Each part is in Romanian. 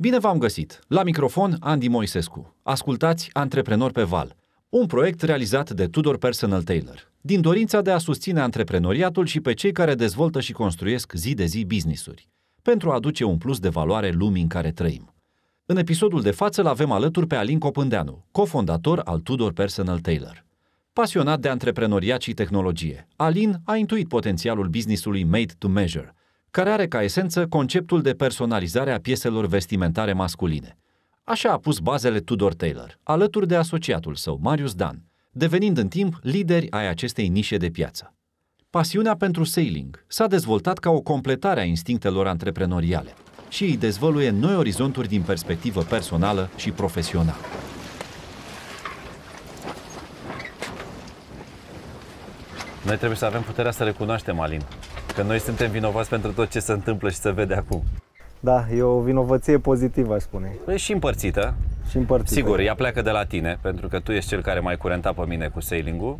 Bine v-am găsit! La microfon, Andy Moisescu. Ascultați Antreprenor pe Val, un proiect realizat de Tudor Personal Tailor, din dorința de a susține antreprenoriatul și pe cei care dezvoltă și construiesc zi de zi business-uri, pentru a aduce un plus de valoare lumii în care trăim. În episodul de față îl avem alături pe Alin Copândeanu, cofondator al Tudor Personal Tailor. Pasionat de antreprenoriat și tehnologie, Alin a intuit potențialul businessului Made to Measure, care are ca esență conceptul de personalizare a pieselor vestimentare masculine. Așa a pus bazele Tudor Taylor, alături de asociatul său, Marius Dan, devenind în timp lideri ai acestei nișe de piață. Pasiunea pentru sailing s-a dezvoltat ca o completare a instinctelor antreprenoriale și îi dezvăluie noi orizonturi din perspectivă personală și profesională. Noi trebuie să avem puterea să recunoaștem, Alin, că noi suntem vinovați pentru tot ce se întâmplă și se vede acum. Da, e o vinovăție pozitivă, aș spune. E și împărțită. Și împărțită. Sigur, ea pleacă de la tine, pentru că tu ești cel care m-ai curentat pe mine cu sailing-ul.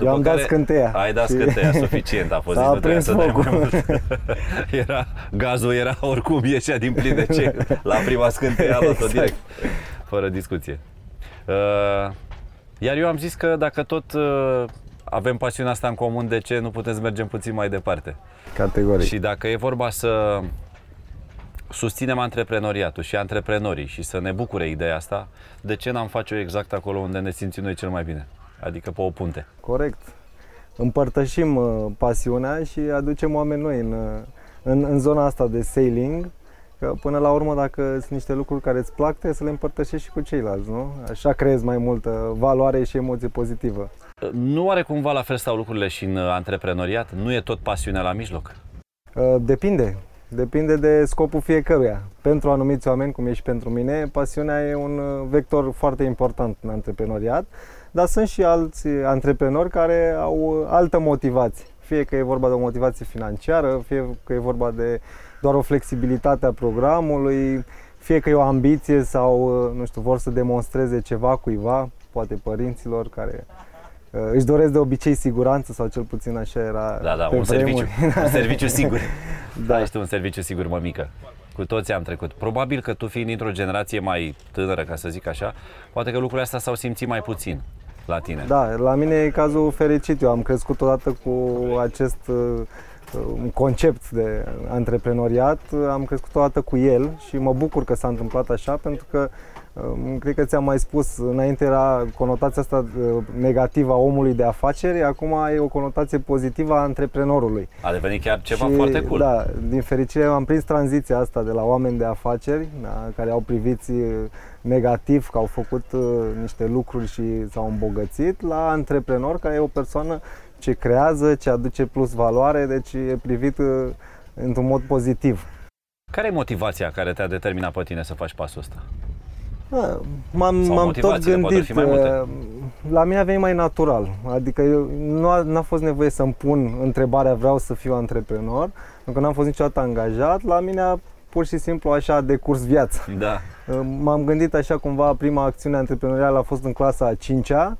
Eu am dat scânteia. Ai dat și- scânteia, suficient a fost. S-a zis, nu trebuia aprins să dai mai focul. mult. Era, gazul era oricum, ieșea din plin de ce. La prima scânteie a luat-o Exact. direct, fără discuție. Uh, iar eu am zis că dacă tot uh, avem pasiunea asta în comun, de ce nu putem să mergem puțin mai departe? Categoric. Și dacă e vorba să susținem antreprenoriatul și antreprenorii și să ne bucure ideea asta, de ce n-am face-o exact acolo unde ne simțim noi cel mai bine? Adică pe o punte. Corect. Împărtășim uh, pasiunea și aducem oameni noi în, uh, în, în zona asta de sailing. Că până la urmă, dacă sunt niște lucruri care îți plac, trebuie să le împărtășești și cu ceilalți, nu? Așa creezi mai multă valoare și emoție pozitivă. Nu are cumva la fel stau lucrurile și în uh, antreprenoriat? Nu e tot pasiunea la mijloc? Uh, Depinde. Depinde de scopul fiecăruia. Pentru anumiți oameni, cum e și pentru mine, pasiunea e un uh, vector foarte important în antreprenoriat, dar sunt și alți antreprenori care au uh, altă motivație. Fie că e vorba de o motivație financiară, fie că e vorba de doar o flexibilitate a programului, fie că e o ambiție sau, uh, nu știu, vor să demonstreze ceva cuiva, poate părinților care uh, își doresc de obicei siguranță sau cel puțin așa era Da, da, pe un serviciu. vremuri. Un serviciu sigur. Da. Da. Ești un serviciu sigur, mămică. Cu toții am trecut. Probabil că tu fiind dintr-o generație mai tânără, ca să zic așa, poate că lucrurile astea s-au simțit mai puțin la tine. Da, la mine e cazul fericit. Eu am crescut odată cu acest uh, uh, concept de antreprenoriat, am crescut odată cu el și mă bucur că s-a întâmplat așa pentru că um, cred că ți-am mai spus, înainte era conotația asta uh, negativă a omului de afaceri, acum e o conotație pozitivă a antreprenorului. A devenit chiar ceva și, foarte cool. Da, din fericire am prins tranziția asta de la oameni de afaceri da, care au priviți uh, negativ că au făcut uh, niște lucruri și s-au îmbogățit la antreprenor care e o persoană ce creează, ce aduce plus valoare, deci e privit uh, într-un mod pozitiv. Care e motivația care te-a determinat pe tine să faci pasul ăsta? Da, m-am, Sau m-am tot motivațiile pot gândit, fi mai multe. uh, la mine a venit mai natural, adică eu, nu a, n-a fost nevoie să-mi pun întrebarea vreau să fiu antreprenor, pentru că n-am fost niciodată angajat, la mine a pur și simplu așa a decurs viața. Da. M-am gândit așa cumva, prima acțiune antreprenorială a fost în clasa a 5-a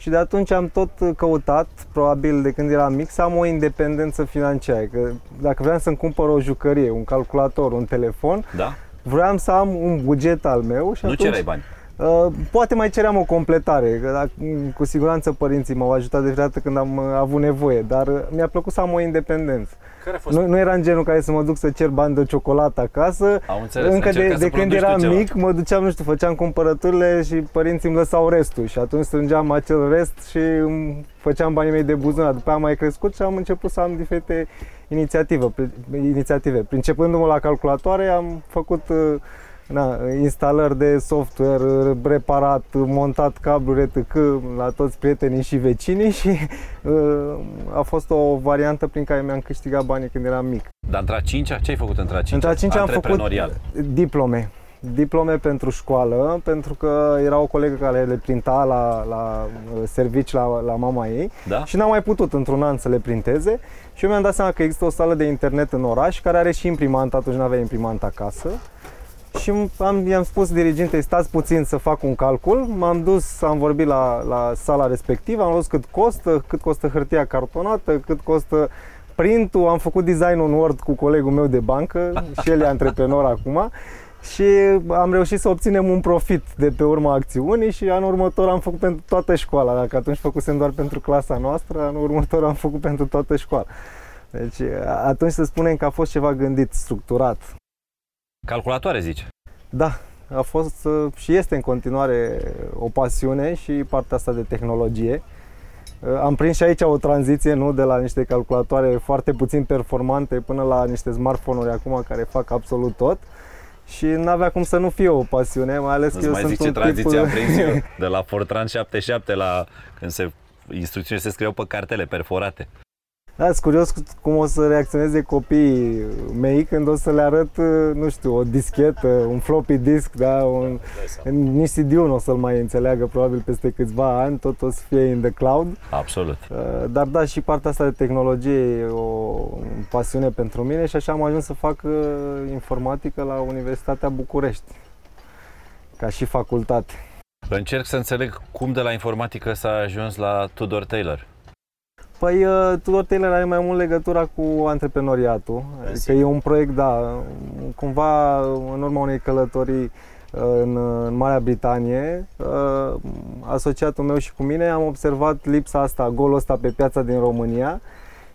și de atunci am tot căutat, probabil de când eram mic, să am o independență financiară. Că dacă vreau să-mi cumpăr o jucărie, un calculator, un telefon, Da? vreau să am un buget al meu și Nu atunci... cerai bani. Uh, poate mai ceream o completare, că dacă, cu siguranță părinții m-au ajutat de fiecare dată când am uh, avut nevoie, dar uh, mi-a plăcut să am o independență. Care a fost? Nu, nu eram genul care să mă duc să cer bani de ciocolată acasă. Am înțeles, Încă de, încerca să de când produci tu eram ceva. mic, mă duceam, nu știu, făceam cumpărăturile și părinții îmi lăsau restul și atunci strângeam acel rest și îmi făceam banii mei de buzunar. După aia am mai crescut și am început să am diferite inițiative. pri- inițiative. Începându-mă la calculatoare, am făcut uh, na, instalări de software, uh, reparat, montat cabluri etc. la toți prietenii și vecinii și uh, a fost o variantă prin care mi-am câștigat banii când eram mic. Dar între a cincea, ce ai făcut între a cincea? Între a cincea am făcut Antreprenorial. diplome. Diplome pentru școală, pentru că era o colegă care le printa la, la uh, servici la, la mama ei Da? și n-am mai putut într-un an să le printeze și eu mi-am dat seama că există o sală de internet în oraș care are și imprimantă, atunci nu avea imprimantă acasă și am, i-am spus dirigintei, stați puțin să fac un calcul, m-am dus, am vorbit la, la sala respectivă, am văzut cât costă, cât costă hârtia cartonată, cât costă printul, am făcut design în Word cu colegul meu de bancă și el e antreprenor acum și am reușit să obținem un profit de pe urma acțiunii și anul următor am făcut pentru toată școala. Dacă atunci făcusem doar pentru clasa noastră, anul următor am făcut pentru toată școala. Deci atunci să spunem că a fost ceva gândit, structurat. Calculatoare, zici? Da, a fost uh, și este în continuare o pasiune și partea asta de tehnologie. Uh, am prins și aici o tranziție, nu de la niște calculatoare foarte puțin performante până la niște smartphone-uri acum care fac absolut tot. Și nu avea cum să nu fie o pasiune, mai ales Nu-ți că eu mai sunt zic ce un tranziție tip... am prins eu, de la Fortran 77 la când se instrucțiunile se scriau pe cartele perforate. Da, sunt curios cum o să reacționeze copiii mei când o să le arăt, nu știu, o dischetă, un floppy disk, da, un, nici CD-ul nu o să-l mai înțeleagă probabil peste câțiva ani, tot o să fie in the cloud. Absolut. Uh, Dar da, și partea asta de tehnologie e o pasiune pentru mine și așa am ajuns să fac uh, informatică la Universitatea București, ca și facultate. Încerc să înțeleg cum de la informatică s-a ajuns la Tudor Taylor. Păi uh, Tudor Taylor are mai mult legătura cu antreprenoriatul. Adică e un proiect, da, cumva în urma unei călătorii uh, în, în Marea Britanie, uh, asociatul meu și cu mine am observat lipsa asta, golul ăsta pe piața din România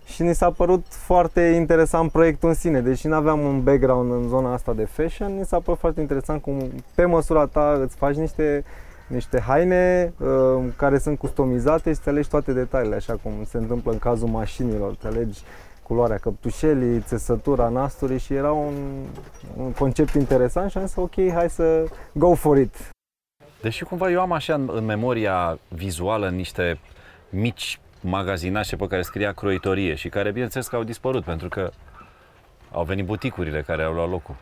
și ni s-a părut foarte interesant proiectul în sine. Deși nu aveam un background în zona asta de fashion, ni s-a părut foarte interesant cum pe măsura ta îți faci niște niște haine uh, care sunt customizate și îți alegi toate detaliile, așa cum se întâmplă în cazul mașinilor. Îți alegi culoarea căptușelii, țesătura nasturii și era un, un concept interesant și am zis ok, hai să go for it. Deși cumva eu am așa în, în memoria vizuală niște mici magazinașe pe care scria croitorie și care bineînțeles că au dispărut pentru că au venit buticurile care au luat locul.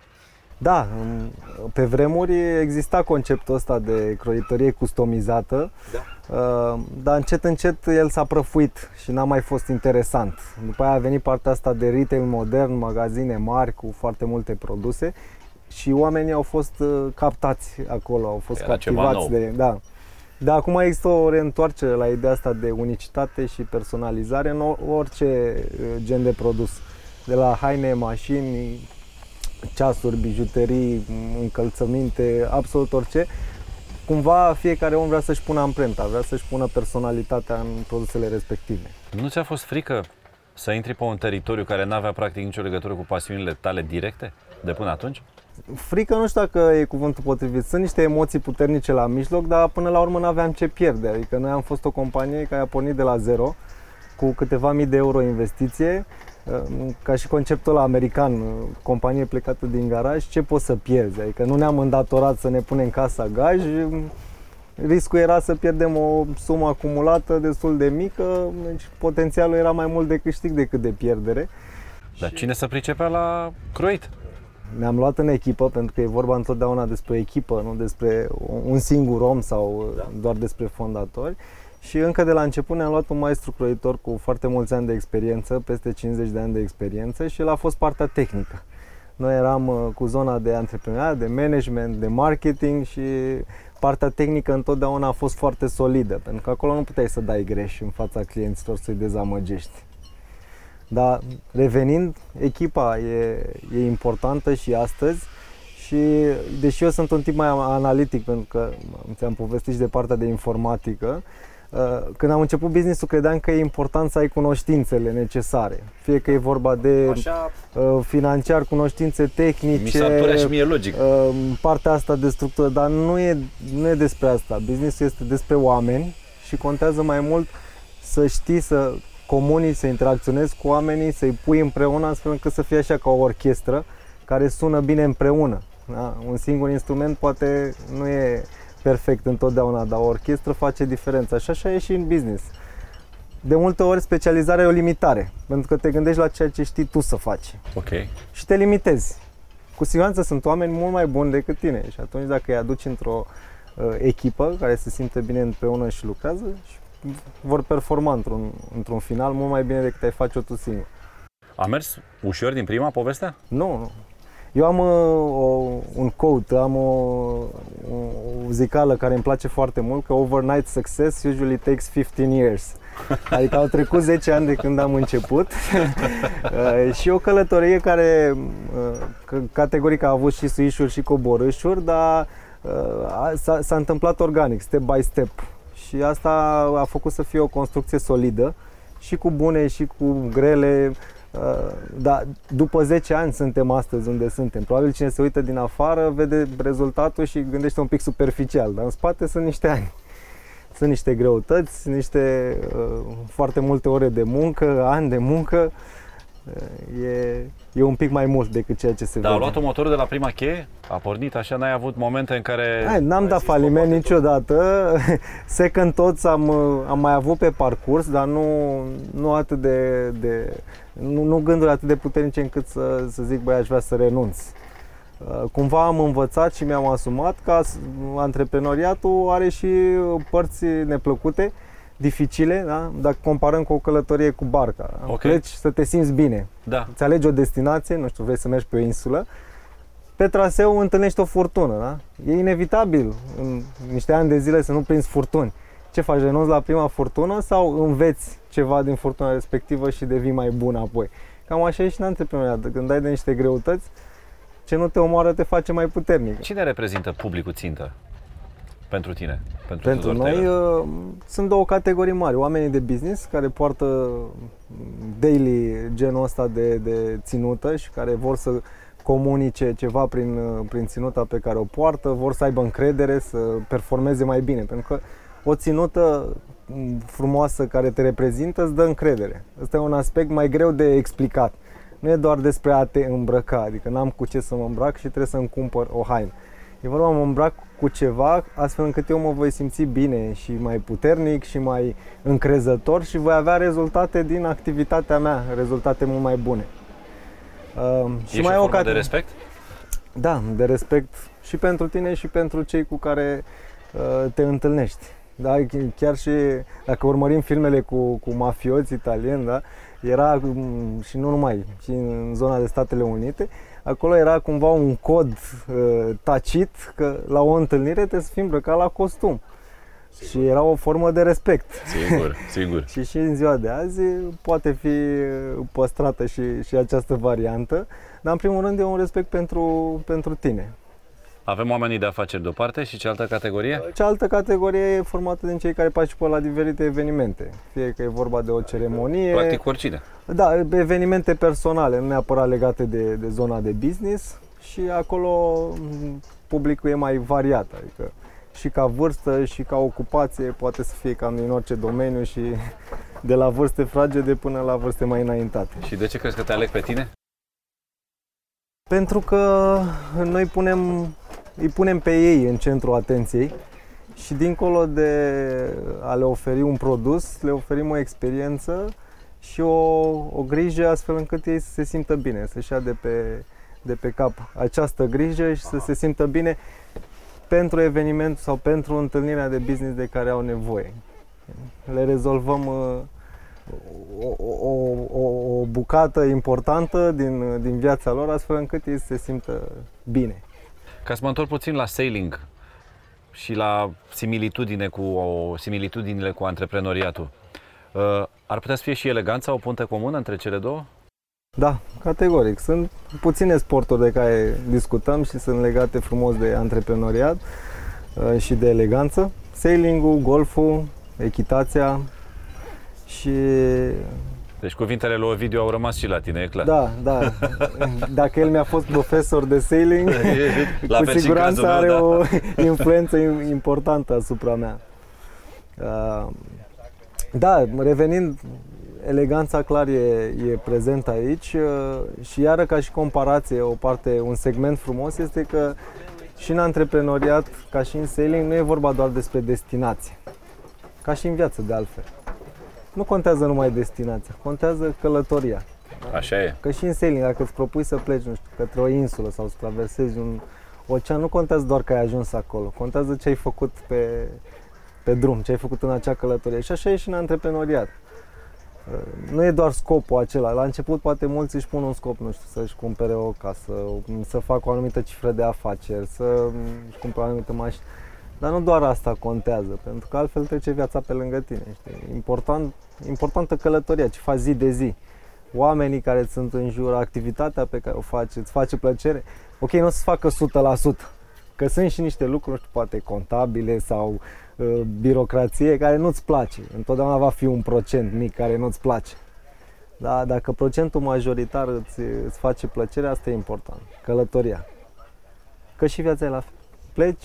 Da, în- pe vremuri exista conceptul ăsta de croitorie customizată, Da. uh, dar încet încet el s-a prăfuit și n-a mai fost interesant. După aia a venit partea asta de retail modern, magazine mari cu foarte multe produse și oamenii au fost uh, captați acolo, au fost Era ceva captivați nou. de, da. Dar acum există o reîntoarcere la ideea asta de unicitate și personalizare în o- orice uh, gen de produs. De la haine, mașini, ceasuri, bijuterii, încălțăminte, absolut orice. Cumva fiecare om vrea să-și pună amprenta, vrea să-și pună personalitatea în produsele respective. Nu ți-a fost frică să intri pe un teritoriu care nu avea practic nicio legătură cu pasiunile tale directe de până atunci? Frică nu știu dacă e cuvântul potrivit. Sunt niște emoții puternice la mijloc, dar până la urmă nu aveam ce pierde. Adică noi am fost o companie care a pornit de la zero, cu câteva mii de euro investiție, ca și conceptul ăla american, companie plecată din garaj, ce poți să pierzi? Adică nu ne-am îndatorat să ne punem casa gaj, riscul era să pierdem o sumă acumulată destul de mică, deci potențialul era mai mult de câștig decât de pierdere. Dar cine să pricepea la croit? Ne-am luat în echipă, pentru că e vorba întotdeauna despre o echipă, nu despre un singur om sau da. doar despre fondatori. Și încă de la început ne-am luat un maestru croitor cu foarte mulți ani de experiență, peste 50 de ani de experiență și el a fost partea tehnică. Noi eram uh, cu zona de antreprenoriat, de management, de marketing și partea tehnică întotdeauna a fost foarte solidă, pentru că acolo nu puteai să dai greș în fața clienților să-i dezamăgești. Dar revenind, echipa e, e importantă și astăzi și deși eu sunt un tip mai analitic, pentru că ți-am povestit și de partea de informatică, uh, când am început business-ul credeam că e important să ai cunoștințele necesare. Fie că e vorba de Așa uh, financiar, cunoștințe tehnice, mi s-ar părea și mie logic. uh, partea asta de structură, dar nu e, nu e despre asta. Business este despre oameni și contează mai mult să știi să comunici, să interacționezi cu oamenii, să-i pui împreună astfel încât să fie așa ca o orchestră care sună bine împreună. Da? Un singur instrument poate nu e perfect întotdeauna, dar o orchestră face diferența și așa e și în business. De multe ori specializarea e o limitare, pentru că te gândești la ceea ce știi tu să faci Ok. și te limitezi. Cu siguranță sunt oameni mult mai buni decât tine și atunci dacă îi aduci într-o uh, echipă care se simte bine împreună și lucrează, și vor performa într-un, într-un final mult mai bine decât ai face-o tu singur. A mers ușor din prima povestea? Nu, nu. Eu am uh, o, un quote, am o, o, o zicală care îmi place foarte mult, că overnight success usually takes 15 years. Adică au trecut 10 ani de când am început uh, și o călătorie care uh, categoric a avut și suișuri și coborâșuri, dar uh, s-a, s-a întâmplat organic, step by step. Și asta a făcut să fie o construcție solidă și cu bune și cu grele, dar după 10 ani suntem astăzi unde suntem. Probabil cine se uită din afară vede rezultatul și gândește un pic superficial, dar în spate sunt niște ani. Sunt niște greutăți, niște uh, foarte multe ore de muncă, ani de muncă. Uh, e, e un pic mai mult decât ceea ce se da, vede. a luat motorul de la prima cheie? A pornit așa? N-ai avut momente în care... Hai, n-am dat faliment niciodată. Second toți am, am mai avut pe parcurs, dar nu, nu atât de, de nu, nu gânduri atât de puternice încât să, să zic, băi, aș vrea să renunț. Uh, cumva am învățat și mi-am asumat că antreprenoriatul are și părți neplăcute, dificile, da? dacă comparăm cu o călătorie cu barca. Okay. Pleci să te simți bine. Da. Îți alegi o destinație, nu știu, vrei să mergi pe o insulă, pe traseu întâlnești o furtună, da? E inevitabil în niște ani de zile să nu prinzi furtuni. Ce faci, renunți la prima furtună sau înveți ceva din furtuna respectivă și devii mai bun apoi? Cam așa e și în antreprenoriat. Când ai de niște greutăți, ce nu te omoară te face mai puternic. Cine reprezintă publicul țintă pentru tine? Pentru, pentru noi uh, sunt două categorii mari. Oamenii de business care poartă daily genul ăsta de, de ținută și care vor să comunice ceva prin, uh, prin ținuta pe care o poartă, vor să aibă încredere, să performeze mai bine. Pentru că o ținută frumoasă care te reprezintă îți dă încredere. Ăsta e un aspect mai greu de explicat nu e doar despre a te îmbrăca, adică n-am cu ce să mă îmbrac și trebuie să-mi cumpăr o haină. E vorba, mă îmbrac cu ceva astfel încât eu mă voi simți bine și mai puternic și mai încrezător și voi avea rezultate din activitatea mea, rezultate mult mai bune. Uh, și e mai o cat... de respect? Da, de respect și pentru tine și pentru cei cu care uh, te întâlnești. Da, chiar și dacă urmărim filmele cu, cu mafioți italieni, da, era mm, și nu numai, și în zona de Statele Unite, acolo era cumva un cod uh, tacit că la o întâlnire trebuie să fim îmbrăcat la costum. Sigur. Și era o formă de respect. Sigur, sigur. și și în ziua de azi poate fi păstrată și, și această variantă, dar în primul rând e un respect pentru, pentru tine. Avem oamenii de afaceri deoparte și cealaltă categorie? Cealaltă categorie e formată din cei care participă la diferite evenimente. Fie că e vorba de o ceremonie. Practic oricine. Da, evenimente personale, nu neapărat legate de, de zona de business și acolo publicul e mai variat. Adică și ca vârstă și ca ocupație poate să fie cam din orice domeniu și de la vârste fragede până la vârste mai înaintate. Și de ce crezi că te aleg pe tine? Pentru că noi punem îi punem pe ei în centrul atenției și dincolo de a le oferi un produs, le oferim o experiență și o, o grijă astfel încât ei să se simtă bine, să-și ia de pe, de pe cap această grijă și să se simtă bine pentru eveniment sau pentru întâlnirea de business de care au nevoie. Le rezolvăm uh, o, o, o, o bucată importantă din, din viața lor astfel încât ei să se simtă bine. Ca să mă întorc puțin la sailing și la similitudine cu, o, similitudinile cu antreprenoriatul. Uh, ar putea să fie și eleganța o punte comună între cele două? Da, categoric. Sunt puține sporturi de care discutăm și sunt legate frumos de antreprenoriat uh, și de eleganță. Sailing-ul, golful, echitația și deci cuvintele lui Ovidiu au rămas și la tine, e clar. Da, da. Dacă el mi-a fost profesor de sailing, la cu siguranță are meu, da. o influență importantă asupra mea. Uh, da, revenind, eleganța clar e, e prezent aici uh, și iară ca și comparație, o parte, un segment frumos este că și în antreprenoriat, ca și în sailing, nu e vorba doar despre destinație, ca și în viață de altfel nu contează numai destinația, contează călătoria. Așa e. Că și în sailing, dacă îți propui să pleci, nu știu, către o insulă sau să traversezi un ocean, nu contează doar că ai ajuns acolo, contează ce ai făcut pe, pe drum, ce ai făcut în acea călătorie. Și așa e și în antreprenoriat. nu e doar scopul acela. La început poate mulți își pun un scop, nu știu, să-și cumpere o casă, să facă o anumită cifră de afaceri, să-și cumpere o anumită mașină. Dar nu doar asta contează, pentru că altfel trece viața pe lângă tine. Știi? Important, importantă călătoria, ce faci zi de zi. Oamenii care sunt în jur, activitatea pe care o faci, îți face plăcere. Ok, nu o să facă 100%, că sunt și niște lucruri, știu, poate contabile sau uh, birocrație care nu-ți place. Întotdeauna va fi un procent mic care nu-ți place. Da, dacă procentul majoritar îți, îți face plăcere, asta e important. Călătoria. Că și viața e la fel. Pleci,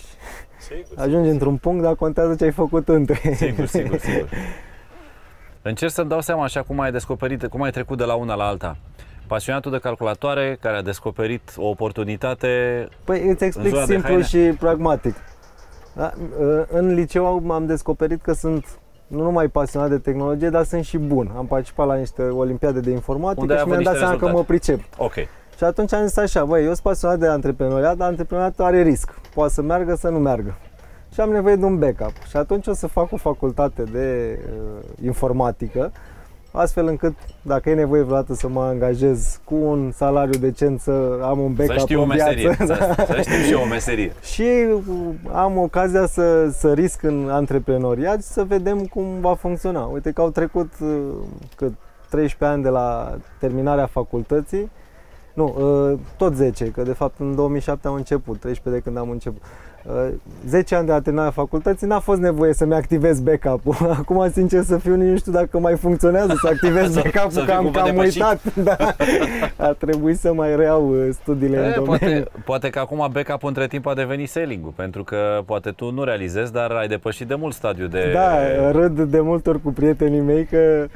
Sigur, ajungi într-un punct, dar contează ce ai făcut între. Sigur, sigur, sigur. Încerc să-mi dau seama așa cum ai descoperit, cum ai trecut de la una la alta. Pasionatul de calculatoare care a descoperit o oportunitate Păi îți explic zona de simplu haine. și pragmatic. Da? În liceu am descoperit că sunt nu numai pasionat de tehnologie, dar sunt și bun. Am participat la niște olimpiade de informatică Unde ai și avut mi-am dat niște seama că mă pricep. Ok. Și atunci am zis așa, băi, eu sunt pasionat de antreprenoriat, dar antreprenoriatul are risc. Poate să meargă, să nu meargă. Și am nevoie de un backup. Și atunci o să fac o facultate de uh, informatică, astfel încât, dacă e nevoie vreodată să mă angajez cu un salariu decent, să am un backup Să știu o în meserie. viață. Să, să știu și eu o meserie. Și uh, am ocazia să, să risc în antreprenoriat și să vedem cum va funcționa. Uite că au trecut uh, cât 13 ani de la terminarea facultății. Nu, uh, tot 10, că de fapt în 2007 am început, 13 de când am început. Uh, 10 ani de la terminarea facultății n-a fost nevoie să-mi activez backup-ul. Acum, sincer să fiu, nici nu știu dacă mai funcționează să activez Să- backup-ul, să că fii am cumva cam depășit. uitat. Da. A trebuit să mai reiau uh, studiile în E, domeniu. poate, poate că acum backup între timp a devenit sailing pentru că poate tu nu realizezi, dar ai depășit de mult stadiu de... Da, râd de multe ori cu prietenii mei că uh,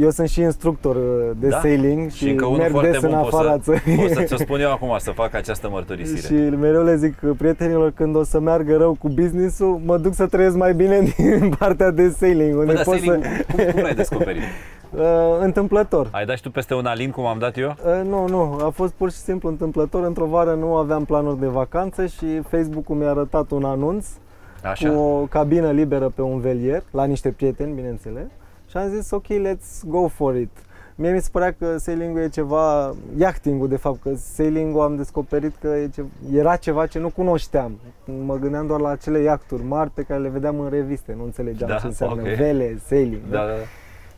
eu sunt și instructor uh, de Da? sailing și, și încă unul merg foarte des în bun, afara pot să, țării. pot să ți-o spun eu acum, să fac această mărturisire. Și mereu le zic uh, prietenilor când o să meargă rău cu business-ul, mă duc să trăiesc mai bine din partea de sailing. Unde Bă, dar pot sailing, să... cum, cum l-ai descoperit? Uh, întâmplător. Ai dat și tu peste un alin, cum am dat eu? Uh, nu, nu, a fost pur și simplu întâmplător. Într-o vară nu aveam planuri de vacanță și Facebook-ul mi-a arătat un anunț Așa. cu o cabină liberă pe un velier, la niște prieteni, bineînțeles. Și am zis, ok, let's go for it. Mie mi se părea că sailing-ul e ceva, yachting-ul de fapt, că sailing-ul am descoperit că e ce, era ceva ce nu cunoșteam. Mă gândeam doar la acele iahturi mari pe care le vedeam în reviste, nu înțelegeam Da, ce înseamnă ok. vele, sailing. Da, da, da.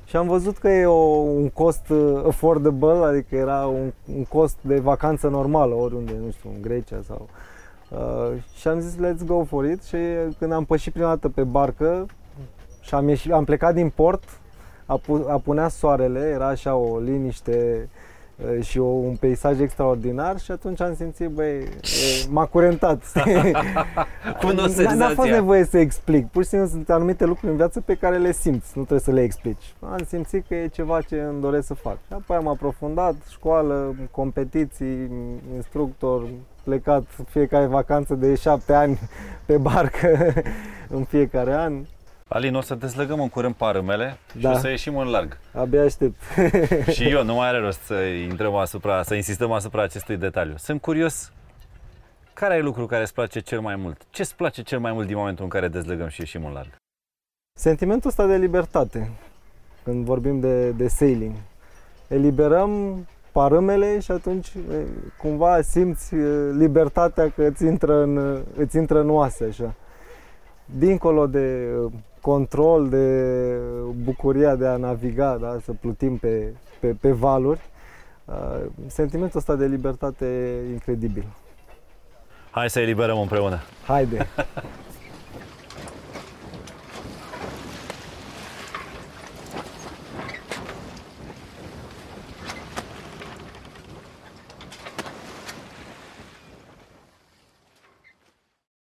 Și am văzut că e o, un cost uh, affordable, adică era un, un cost de vacanță normală, oriunde, nu știu, în Grecia sau... Uh, și am zis, let's go for it și când am pășit prima dată pe barcă și am, ieșit, am plecat din port, apu, apunea soarele, era așa o liniște uh, și o, un peisaj extraordinar și atunci am simțit, băi, e, m-a curentat. Cunosc N-a- N-a fost senzația. nevoie să explic. Pur și simplu sunt anumite lucruri în viață pe care le simți, nu trebuie să le explici. Am simțit că e ceva ce îmi doresc să fac. Și apoi am aprofundat, școală, competiții, instructor, plecat fiecare vacanță de șapte ani pe barcă în fiecare an. Alin, o să dezlegăm în curând parâmele și Da. o să ieșim în larg. Abia aștept. și eu, nu mai are rost să intrăm asupra, să insistăm asupra acestui detaliu. Sunt curios, care e lucrul care îți place cel mai mult? Ce îți place cel mai mult din momentul în care dezlegăm și ieșim în larg? Sentimentul ăsta de libertate, când vorbim de, de sailing. Eliberăm parâmele și atunci e, cumva simți e, libertatea că îți intră în, îți intră în oase așa. Dincolo de e, control, de bucuria de a naviga, da, să plutim pe, pe, pe valuri, uh, sentimentul ăsta de libertate e incredibil. Hai să eliberăm împreună. Haide!